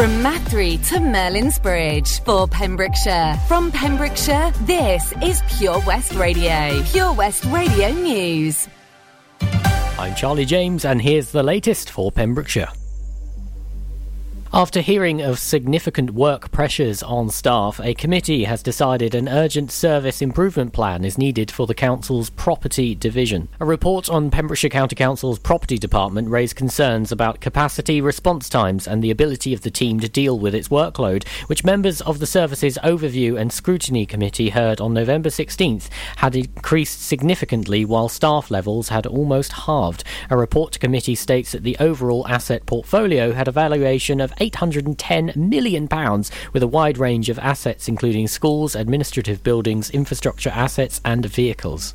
From Mathry to Merlin's Bridge for Pembrokeshire. From Pembrokeshire, this is Pure West Radio. Pure West Radio News. I'm Charlie James, and here's the latest for Pembrokeshire. After hearing of significant work pressures on staff, a committee has decided an urgent service improvement plan is needed for the Council's property division. A report on Pembrokeshire County Council's property department raised concerns about capacity response times and the ability of the team to deal with its workload, which members of the Services Overview and Scrutiny Committee heard on November 16th had increased significantly while staff levels had almost halved. A report to committee states that the overall asset portfolio had a valuation of £810 million, with a wide range of assets including schools, administrative buildings, infrastructure assets, and vehicles.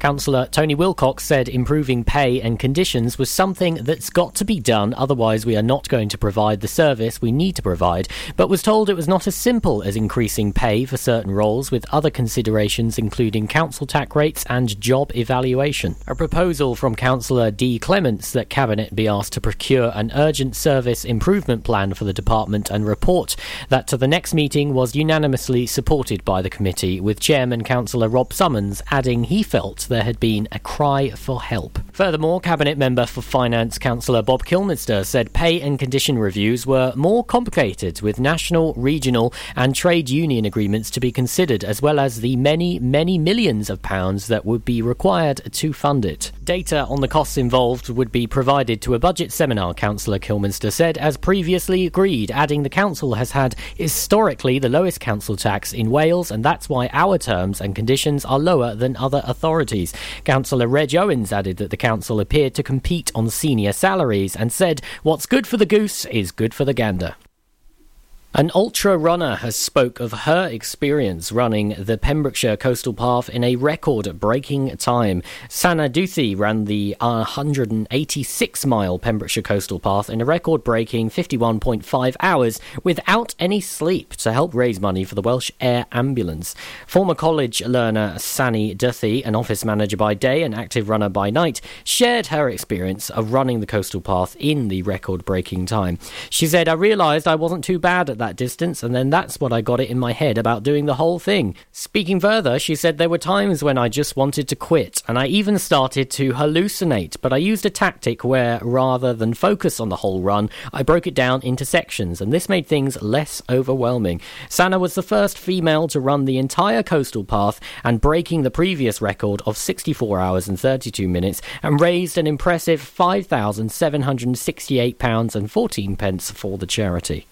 Councillor Tony Wilcox said improving pay and conditions was something that's got to be done, otherwise, we are not going to provide the service we need to provide, but was told it was not as simple as increasing pay for certain roles, with other considerations including council tax rates and job evaluation. A proposal from Councillor D. Clements that Cabinet be asked to procure an urgent service improvement plan for the department and report that to the next meeting was unanimously supported by the committee, with Chairman Councillor Rob Summons adding he felt there had been a cry for help. Furthermore, Cabinet member for Finance Councillor Bob Kilminster said pay and condition reviews were more complicated with national, regional, and trade union agreements to be considered, as well as the many, many millions of pounds that would be required to fund it. Data on the costs involved would be provided to a budget seminar, Councillor Kilminster said, as previously agreed, adding the council has had historically the lowest council tax in Wales, and that's why our terms and conditions are lower than other authorities. Councillor Reg Owens added that the council appeared to compete on senior salaries and said, What's good for the goose is good for the gander. An ultra runner has spoke of her experience running the Pembrokeshire Coastal Path in a record-breaking time. Sana Duthie ran the 186 mile Pembrokeshire Coastal Path in a record-breaking 51.5 hours without any sleep to help raise money for the Welsh Air Ambulance. Former college learner Sani Duthie, an office manager by day and active runner by night, shared her experience of running the Coastal Path in the record-breaking time. She said, "I realised I wasn't too bad at that distance, and then that's what I got it in my head about doing the whole thing. Speaking further, she said there were times when I just wanted to quit, and I even started to hallucinate, but I used a tactic where, rather than focus on the whole run, I broke it down into sections, and this made things less overwhelming. Sana was the first female to run the entire coastal path and breaking the previous record of 64 hours and 32 minutes and raised an impressive £5,768 and 14 pence for the charity.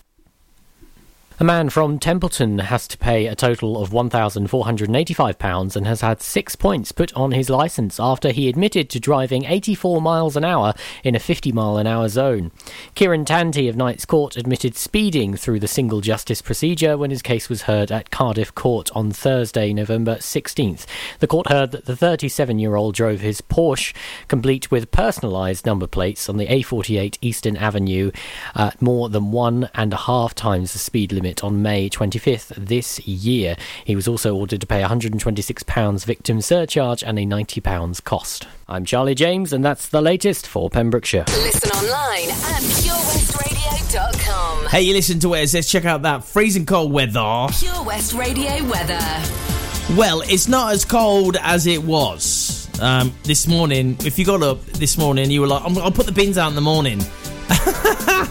A man from Templeton has to pay a total of £1,485 and has had six points put on his licence after he admitted to driving 84 miles an hour in a 50 mile an hour zone. Kieran Tanti of Knights Court admitted speeding through the single justice procedure when his case was heard at Cardiff Court on Thursday, November 16th. The court heard that the 37 year old drove his Porsche, complete with personalised number plates, on the A48 Eastern Avenue at more than one and a half times the speed limit on May 25th this year. He was also ordered to pay £126 victim surcharge and a £90 cost. I'm Charlie James, and that's the latest for Pembrokeshire. Listen online at purewestradio.com. Hey, you listen to Wes. Let's check out that freezing cold weather. Pure West Radio weather. Well, it's not as cold as it was um, this morning. If you got up this morning, you were like, I'll put the bins out in the morning.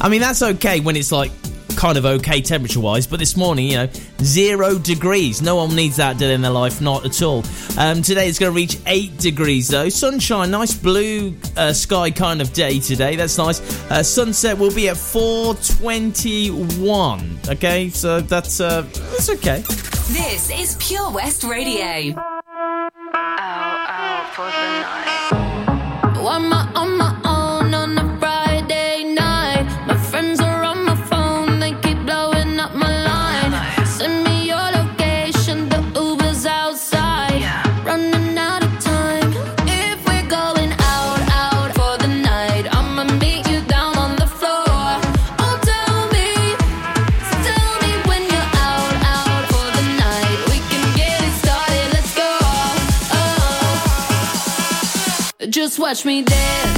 I mean, that's okay when it's like kind of okay temperature wise, but this morning, you know, zero degrees. No one needs that day in their life, not at all. Um, today it's going to reach eight degrees though. Sunshine, nice blue uh, sky kind of day today. That's nice. Uh, sunset will be at 4:21. Okay, so that's uh, that's okay. This is Pure West Radio. One my on my own watch me dance.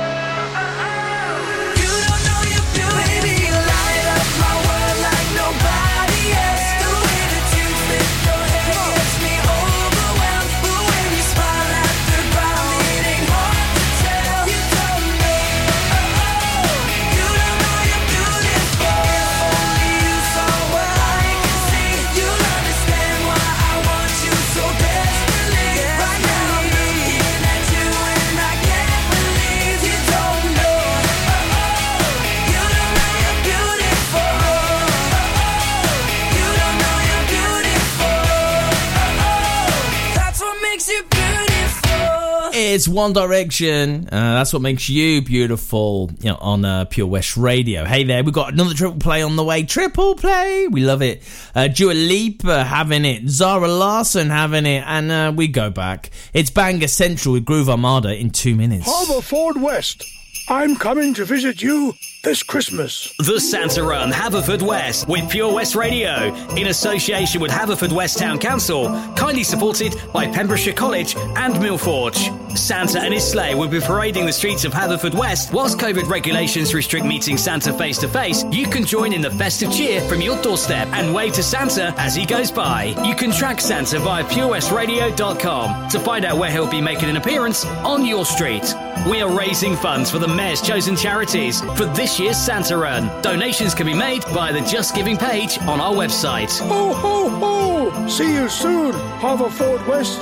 It's One Direction. Uh, that's what makes you beautiful you know, on uh, Pure West Radio. Hey there, we've got another triple play on the way. Triple play. We love it. Uh, Dua Lipa having it. Zara Larsson having it. And uh, we go back. It's Bangor Central with Groove Armada in two minutes. Haverfordwest. I'm coming to visit you this Christmas. The Santa Run Haverfordwest with Pure West Radio in association with Haverfordwest Town Council, kindly supported by Pembrokeshire College and Millforge. Santa and his sleigh will be parading the streets of Haverfordwest. Whilst COVID regulations restrict meeting Santa face to face, you can join in the festive cheer from your doorstep and wave to Santa as he goes by. You can track Santa via purewestradio.com to find out where he'll be making an appearance on your street. We are raising funds for the Mayor's chosen charities for this year's Santa Run. Donations can be made via the Just Giving page on our website. Ho, ho, ho! See you soon, Haverford West.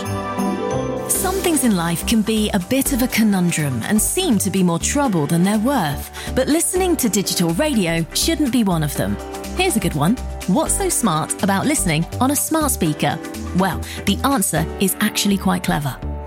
Some things in life can be a bit of a conundrum and seem to be more trouble than they're worth. But listening to digital radio shouldn't be one of them. Here's a good one. What's so smart about listening on a smart speaker? Well, the answer is actually quite clever.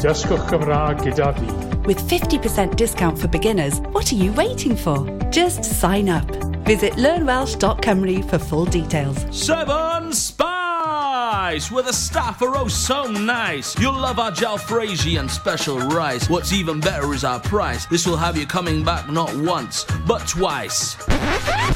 Dysgwch Cymraeg gyda fi. With 50% discount for beginners, what are you waiting for? Just sign up. Visit learnwelsh.com for full details. Seven Spice! With a staff are oh so nice. You'll love our jalfrezi and special rice. What's even better is our price. This will have you coming back not once, but twice.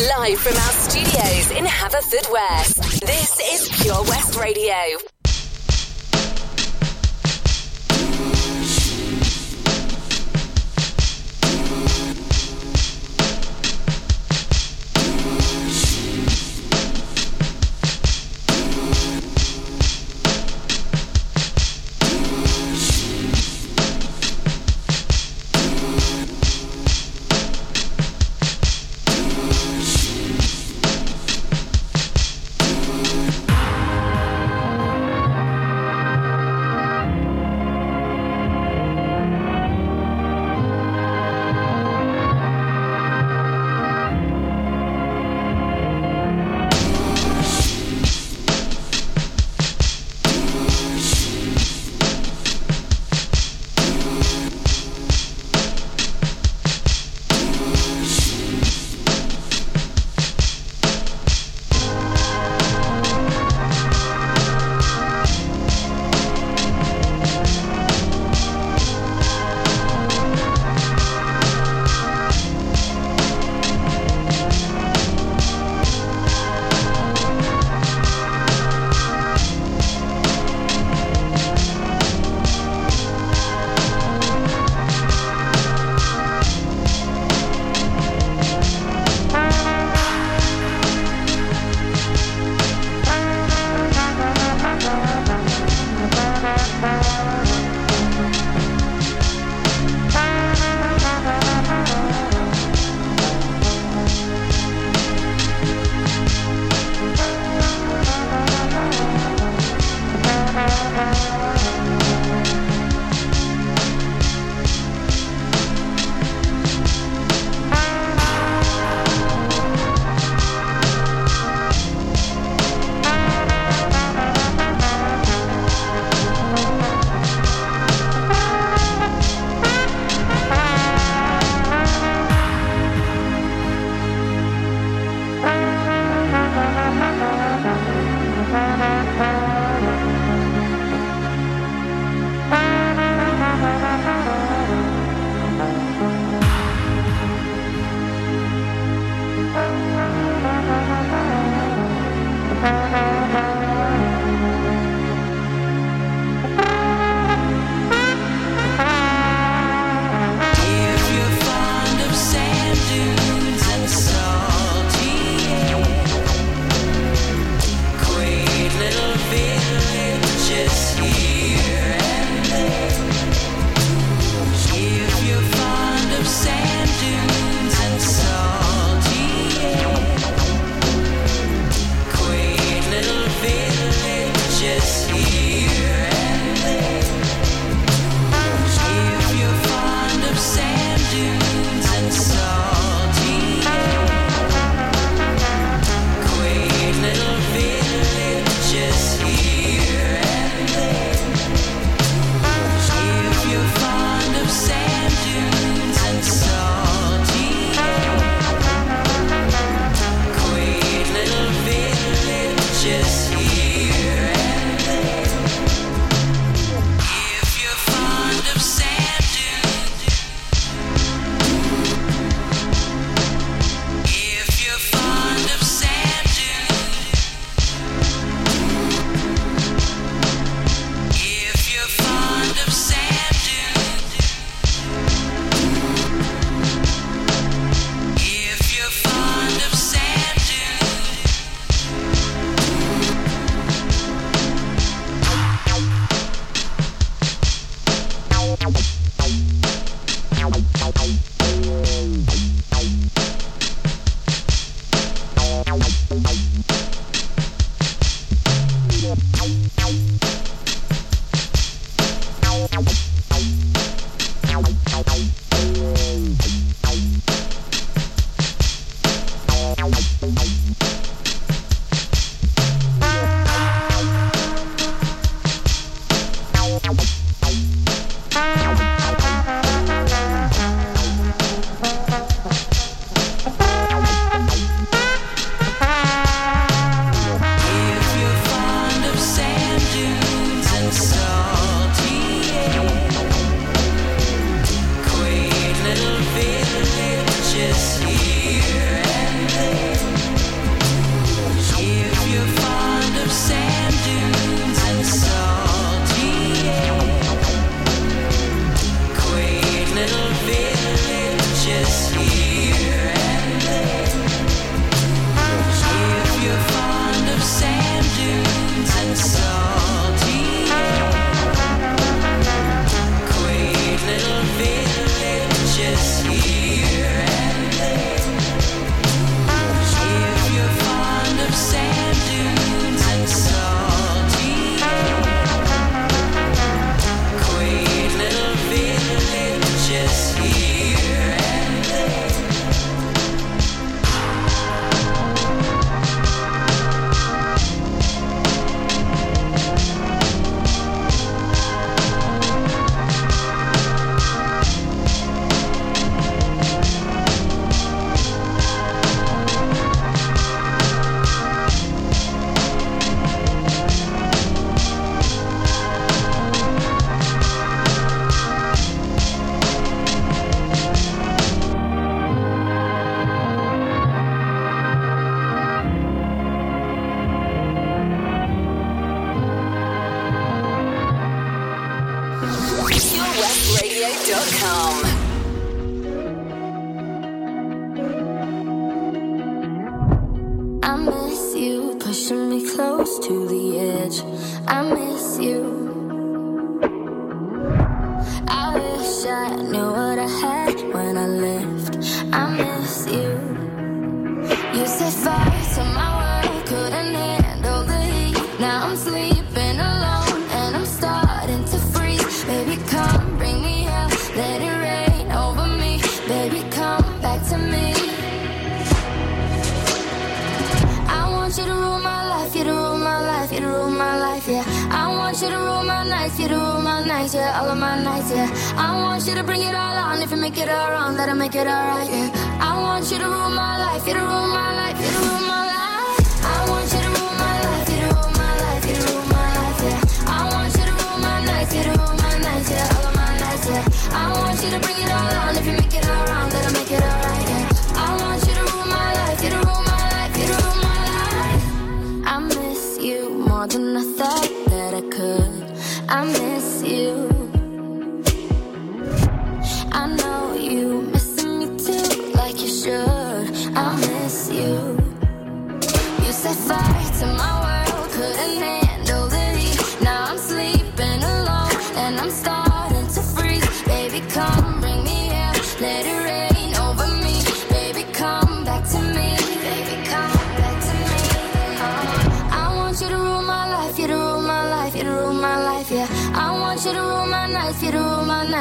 Live from our studios in Haverfordwest, this is Pure West Radio.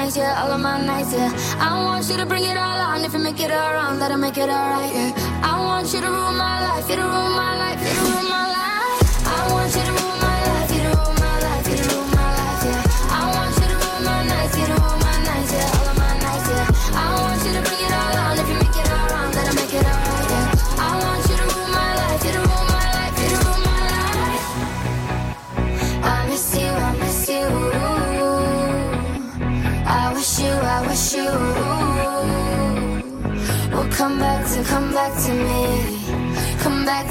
nights, yeah, all of my nights, yeah. I want you to bring it all on. If you make it all wrong, that'll make it all right, yeah. I want you to rule my life, you to rule my life, you to rule my life.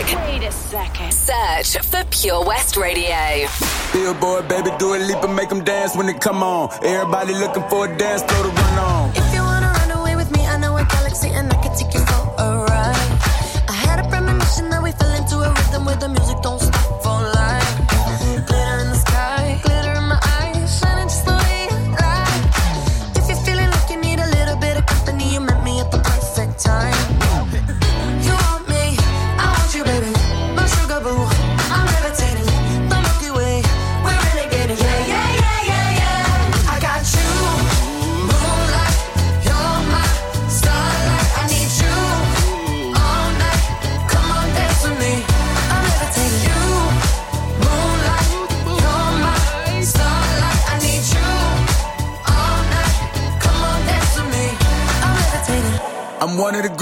Wait a second. Search for Pure West Radio. Billboard, baby, Dua Lipa and make them dance when they come on. Everybody looking for a dance, throw the run on.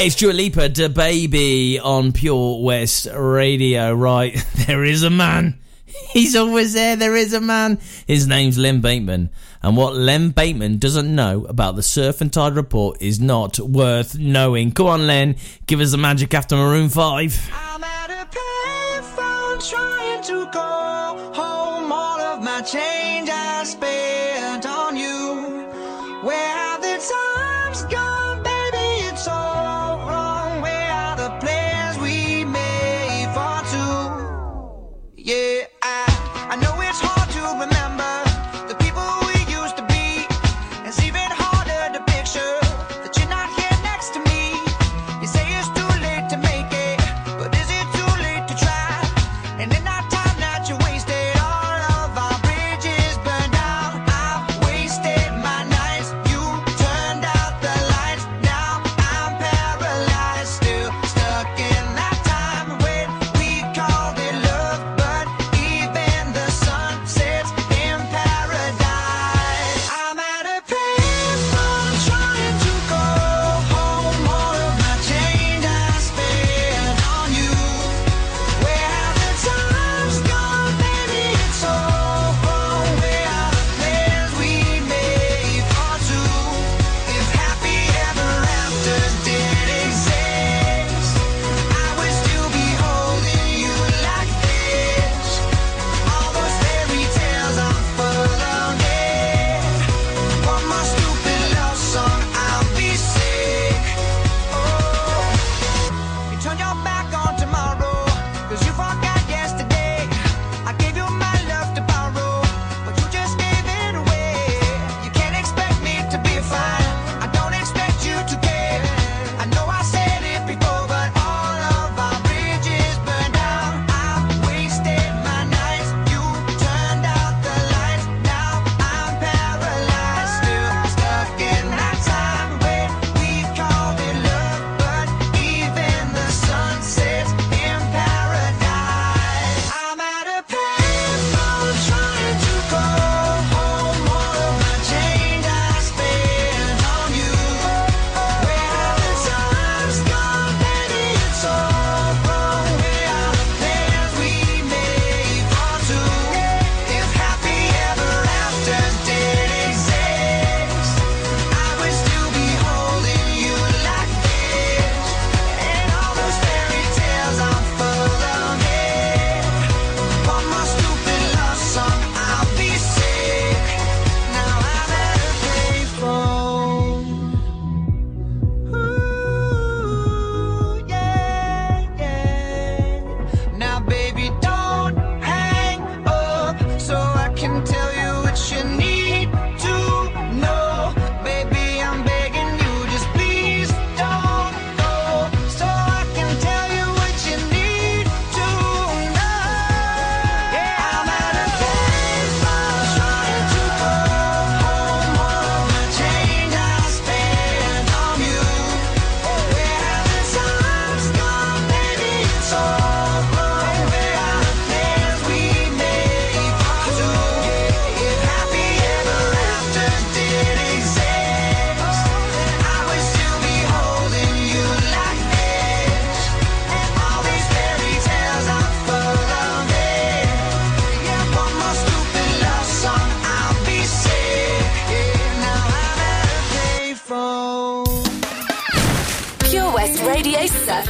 It's Dua Lipa, Baby on Pure West Radio. Right, there is a man. He's always there. There is a man. His name's Len Bateman. And what Len Bateman doesn't know about the Surf and Tide Report is not worth knowing. Come on, Len. Give us the magic after Maroon 5. I'm at a payphone trying to home. All of my change.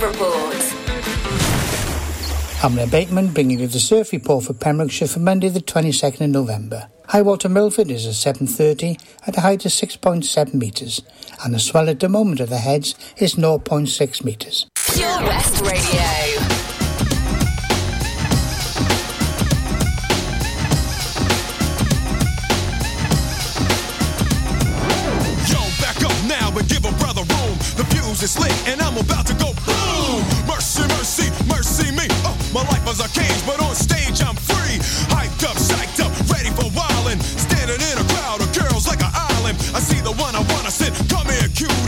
Radio Surf Report. I'm Ed Bateman bringing you the surf report for Pembrokeshire for Monday the 22nd of November. High water Milford is at 7.30 at a height of 6.7 metres and the swell at the moment of the heads is 0.6 metres. Pure West Radio. Yo, back up now and give a brother room. The fuse is lit and I'm about mercy me. Uh, my life is a cage, but on stage I'm free. Hyped up, psyched up, ready for wildin'. Standing in a crowd of girls like an island. I see the one I wanna sit. Come here, cutie.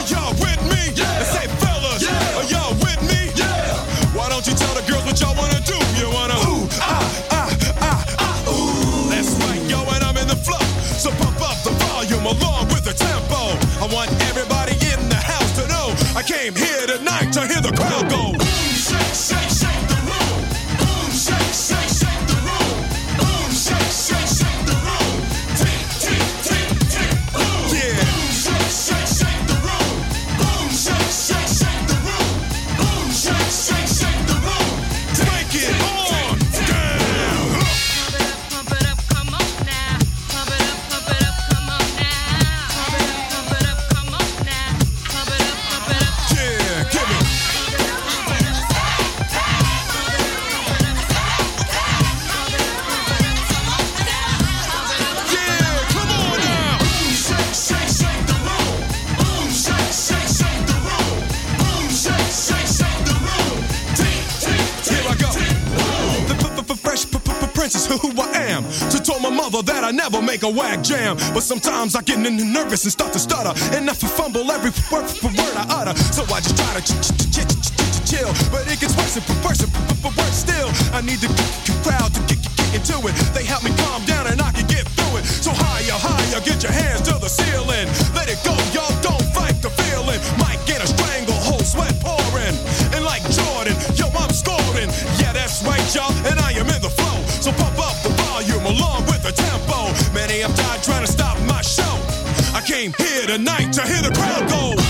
Make a whack jam, but sometimes I get nervous and start to stutter, and I fumble every word, for word I utter. So I just try to ch- ch- ch- ch- ch- ch- chill, but it gets worse and worse and worse still. I need the crowd to get into it. Tonight to hear the crowd go.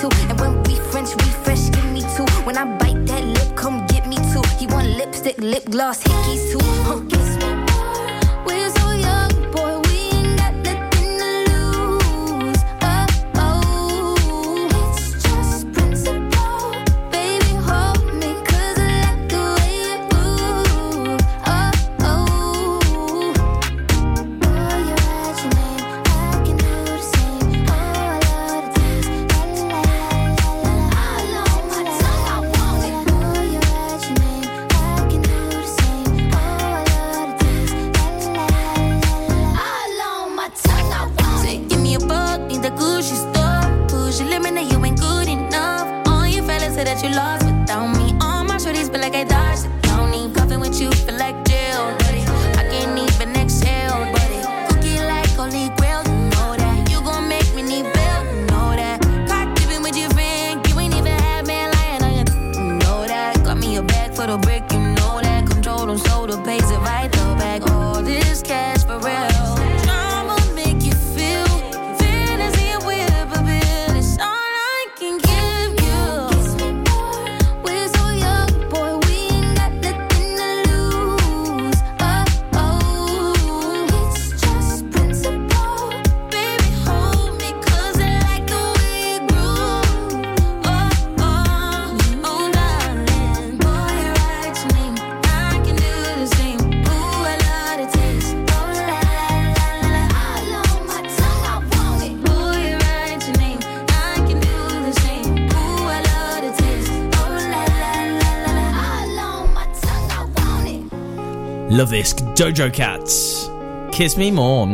Too. And when we French refresh, give me two. When I bite that lip, come get me two. He want lipstick, lip gloss, hickeys too. Huh, Love this. Doja Cats. Kiss me more.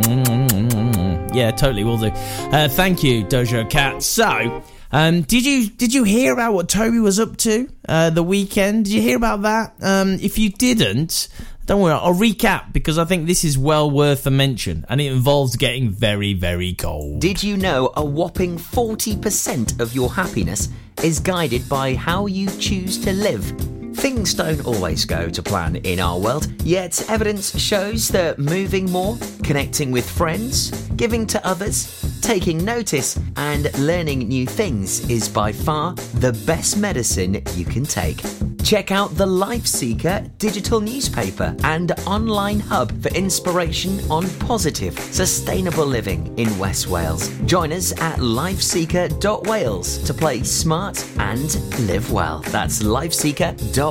Yeah, totally will do. Uh, thank you, Doja Cats. So, um, did you did you hear about what Toby was up to uh, the weekend? Did you hear about that? Um, if you didn't, don't worry. I'll recap because I think this is well worth a mention, and it involves getting very very cold. Did you know a whopping 40% of your happiness is guided by how you choose to live? Things don't always go to plan in our world, yet evidence shows that moving more, connecting with friends, giving to others, taking notice, and learning new things is by far the best medicine you can take. Check out the Life Seeker digital newspaper and online hub for inspiration on positive, sustainable living in West Wales. Join us at lifeseeker.wales to play smart and live well. That's lifeseeker.wales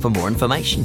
for more information.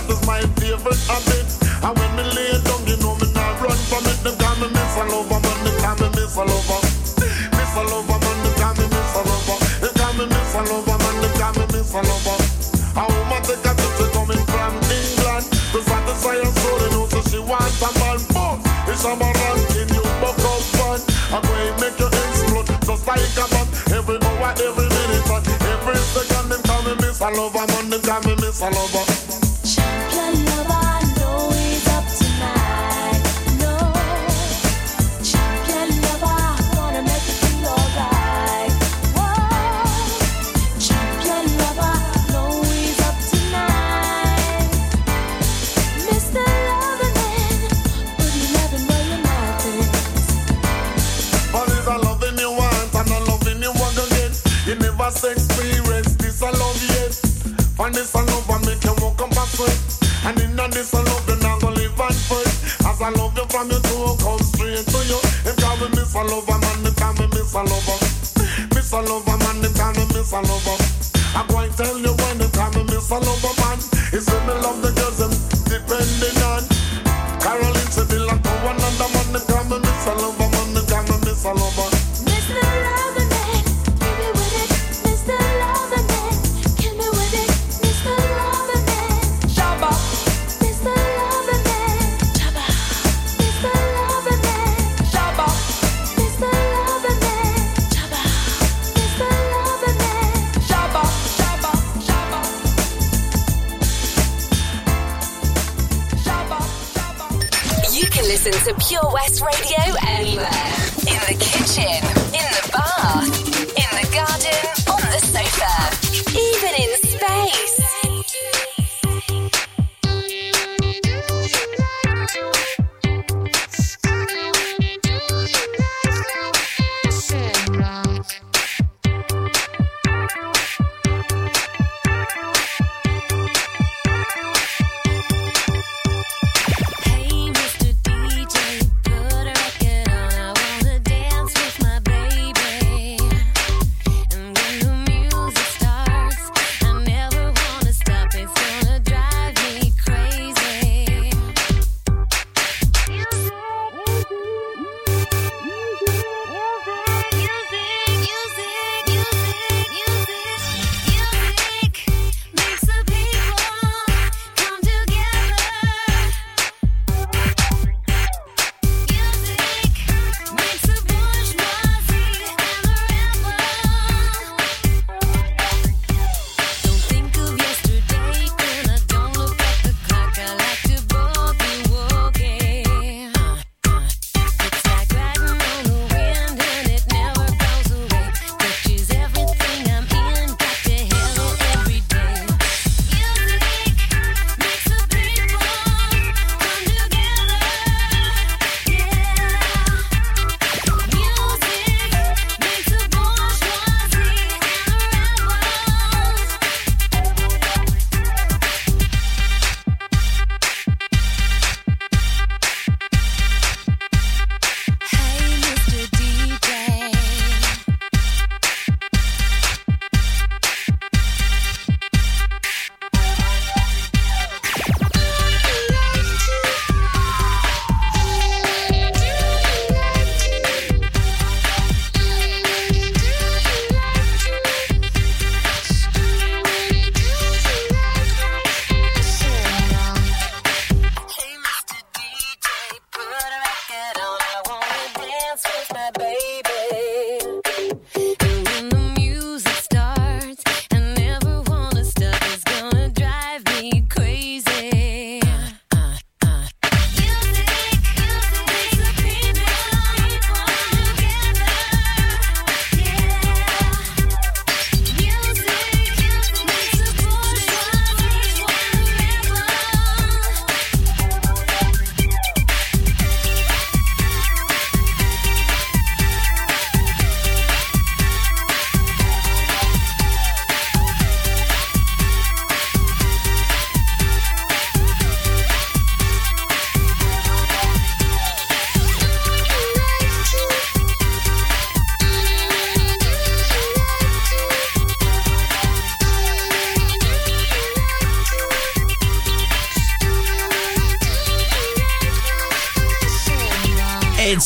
That is my favorite habit. And when me lay down, you know me not run from it. Them call me Miss a Lover, man. Them call me Miss a Lover. Miss a Lover, man. Them call me Miss a Lover. They call me Miss a Lover, man. Them call me Miss a Lover. A woman take a trip, she coming from England. To satisfy her soul, you know, so she wants a man. Boom! It's a man ranking, you buck up fun. I'm going to make you explode, just like a bomb. Every hour, every minute, every second, them call me Miss a Lover, man. Them call me Miss a Lover.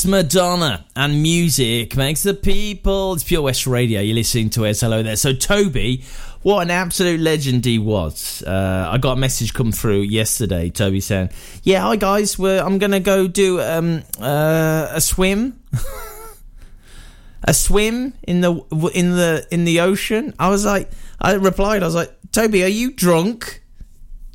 Madonna and music makes the people. It's Pure West Radio. You're listening to us. Hello there. So Toby, what an absolute legend he was. Uh, I got a message come through yesterday. Toby saying, "Yeah, hi guys, we're, I'm gonna go do um, uh, a swim." a swim in the in the in the ocean. I was like, I replied, I was like, Toby, are you drunk?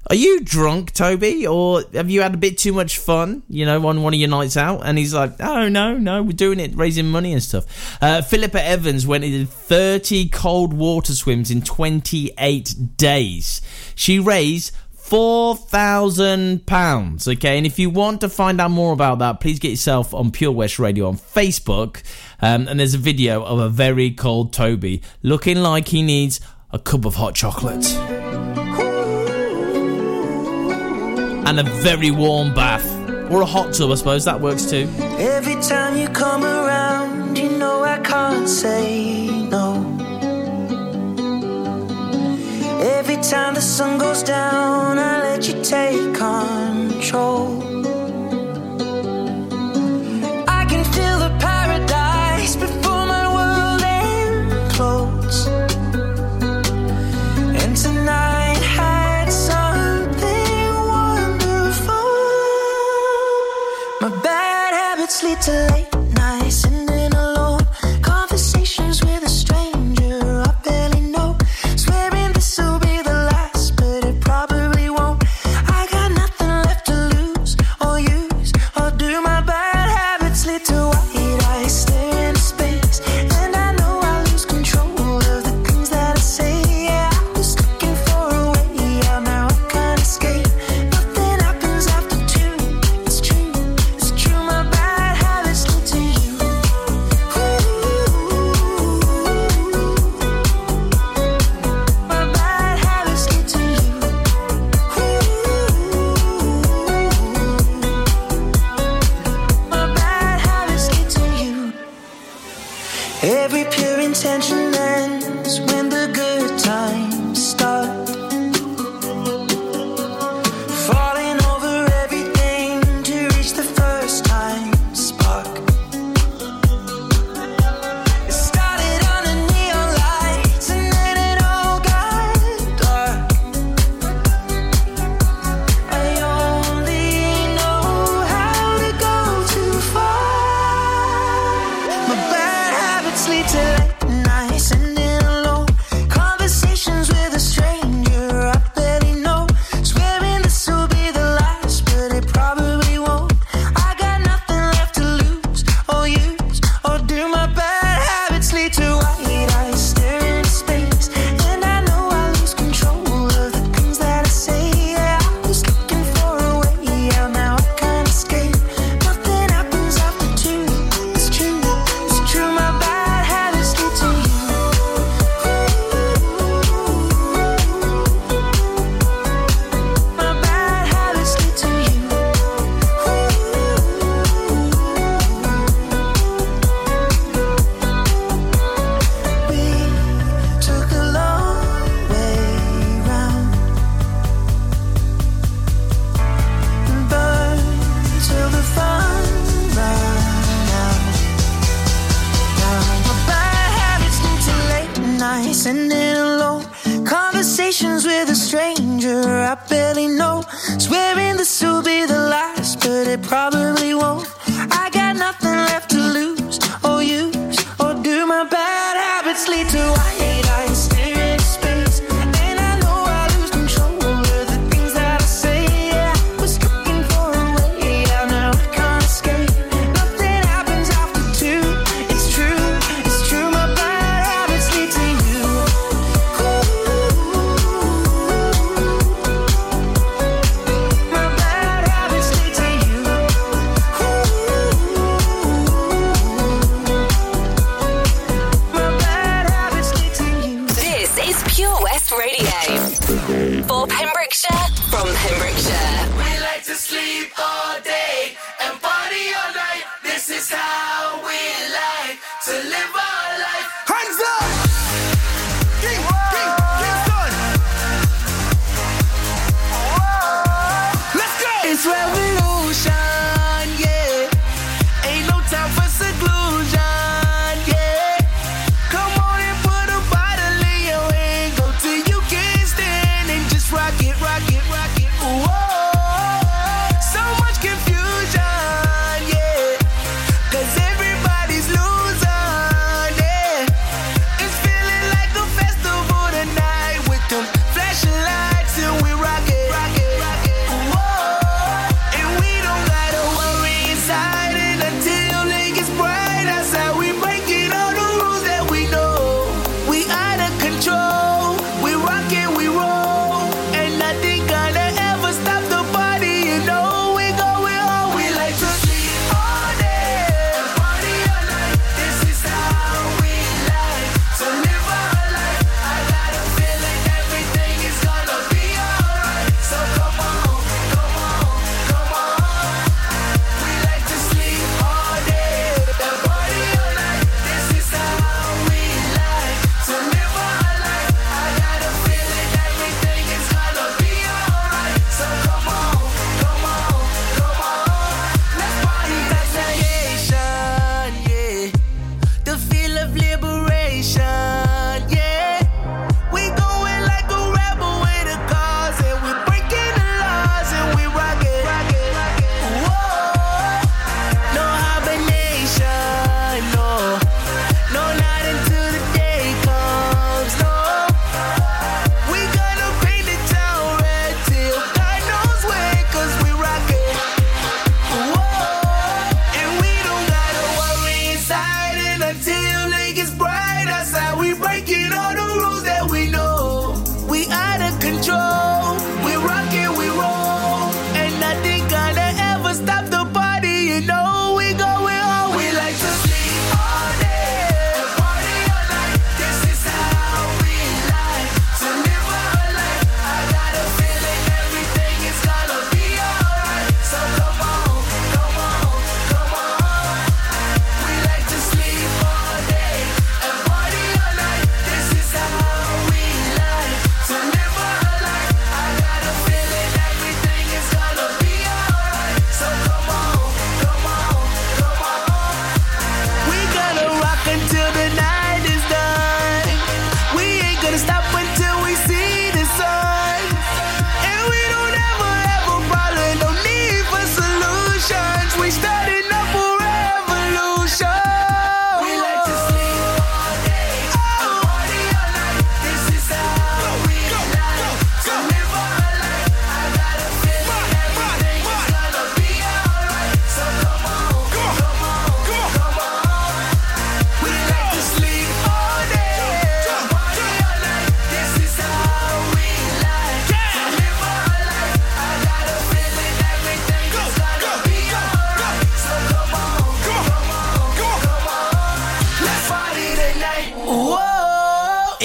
Are you drunk, Toby, or have you had a bit too much fun? You know, on one of your nights out? And he's like, Oh no, no, we're doing it, raising money and stuff. Uh, Philippa Evans went did 30 cold water swims in 28 days. She raised four thousand pounds. Okay, and if you want to find out more about that, please get yourself on Pure West Radio on Facebook. Um, and there's a video of a very cold Toby looking like he needs a cup of hot chocolate and a very warm bath or a hot tub. I suppose that works too. Every time you come around, you know I can't say no. Every time the sun goes down, I let you take control.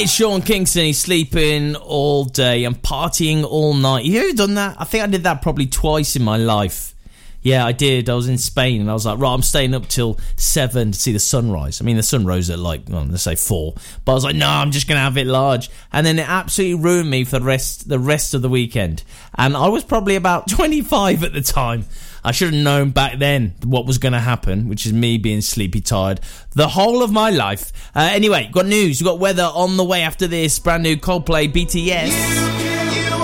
it's Sean Kingston. He's sleeping all day and partying all night. You ever done that? I think I did that probably twice in my life. Yeah, I did. I was in Spain and I was like, right, I'm staying up till seven to see the sunrise. I mean, the sun rose at like, well, let's say four, but I was like, no, I'm just gonna have it large. And then it absolutely ruined me for the rest the rest of the weekend. And I was probably about 25 at the time. I should have known back then what was going to happen, which is me being sleepy tired the whole of my life. Uh, anyway, got news, we got weather on the way after this. Brand new Coldplay BTS. You, you, you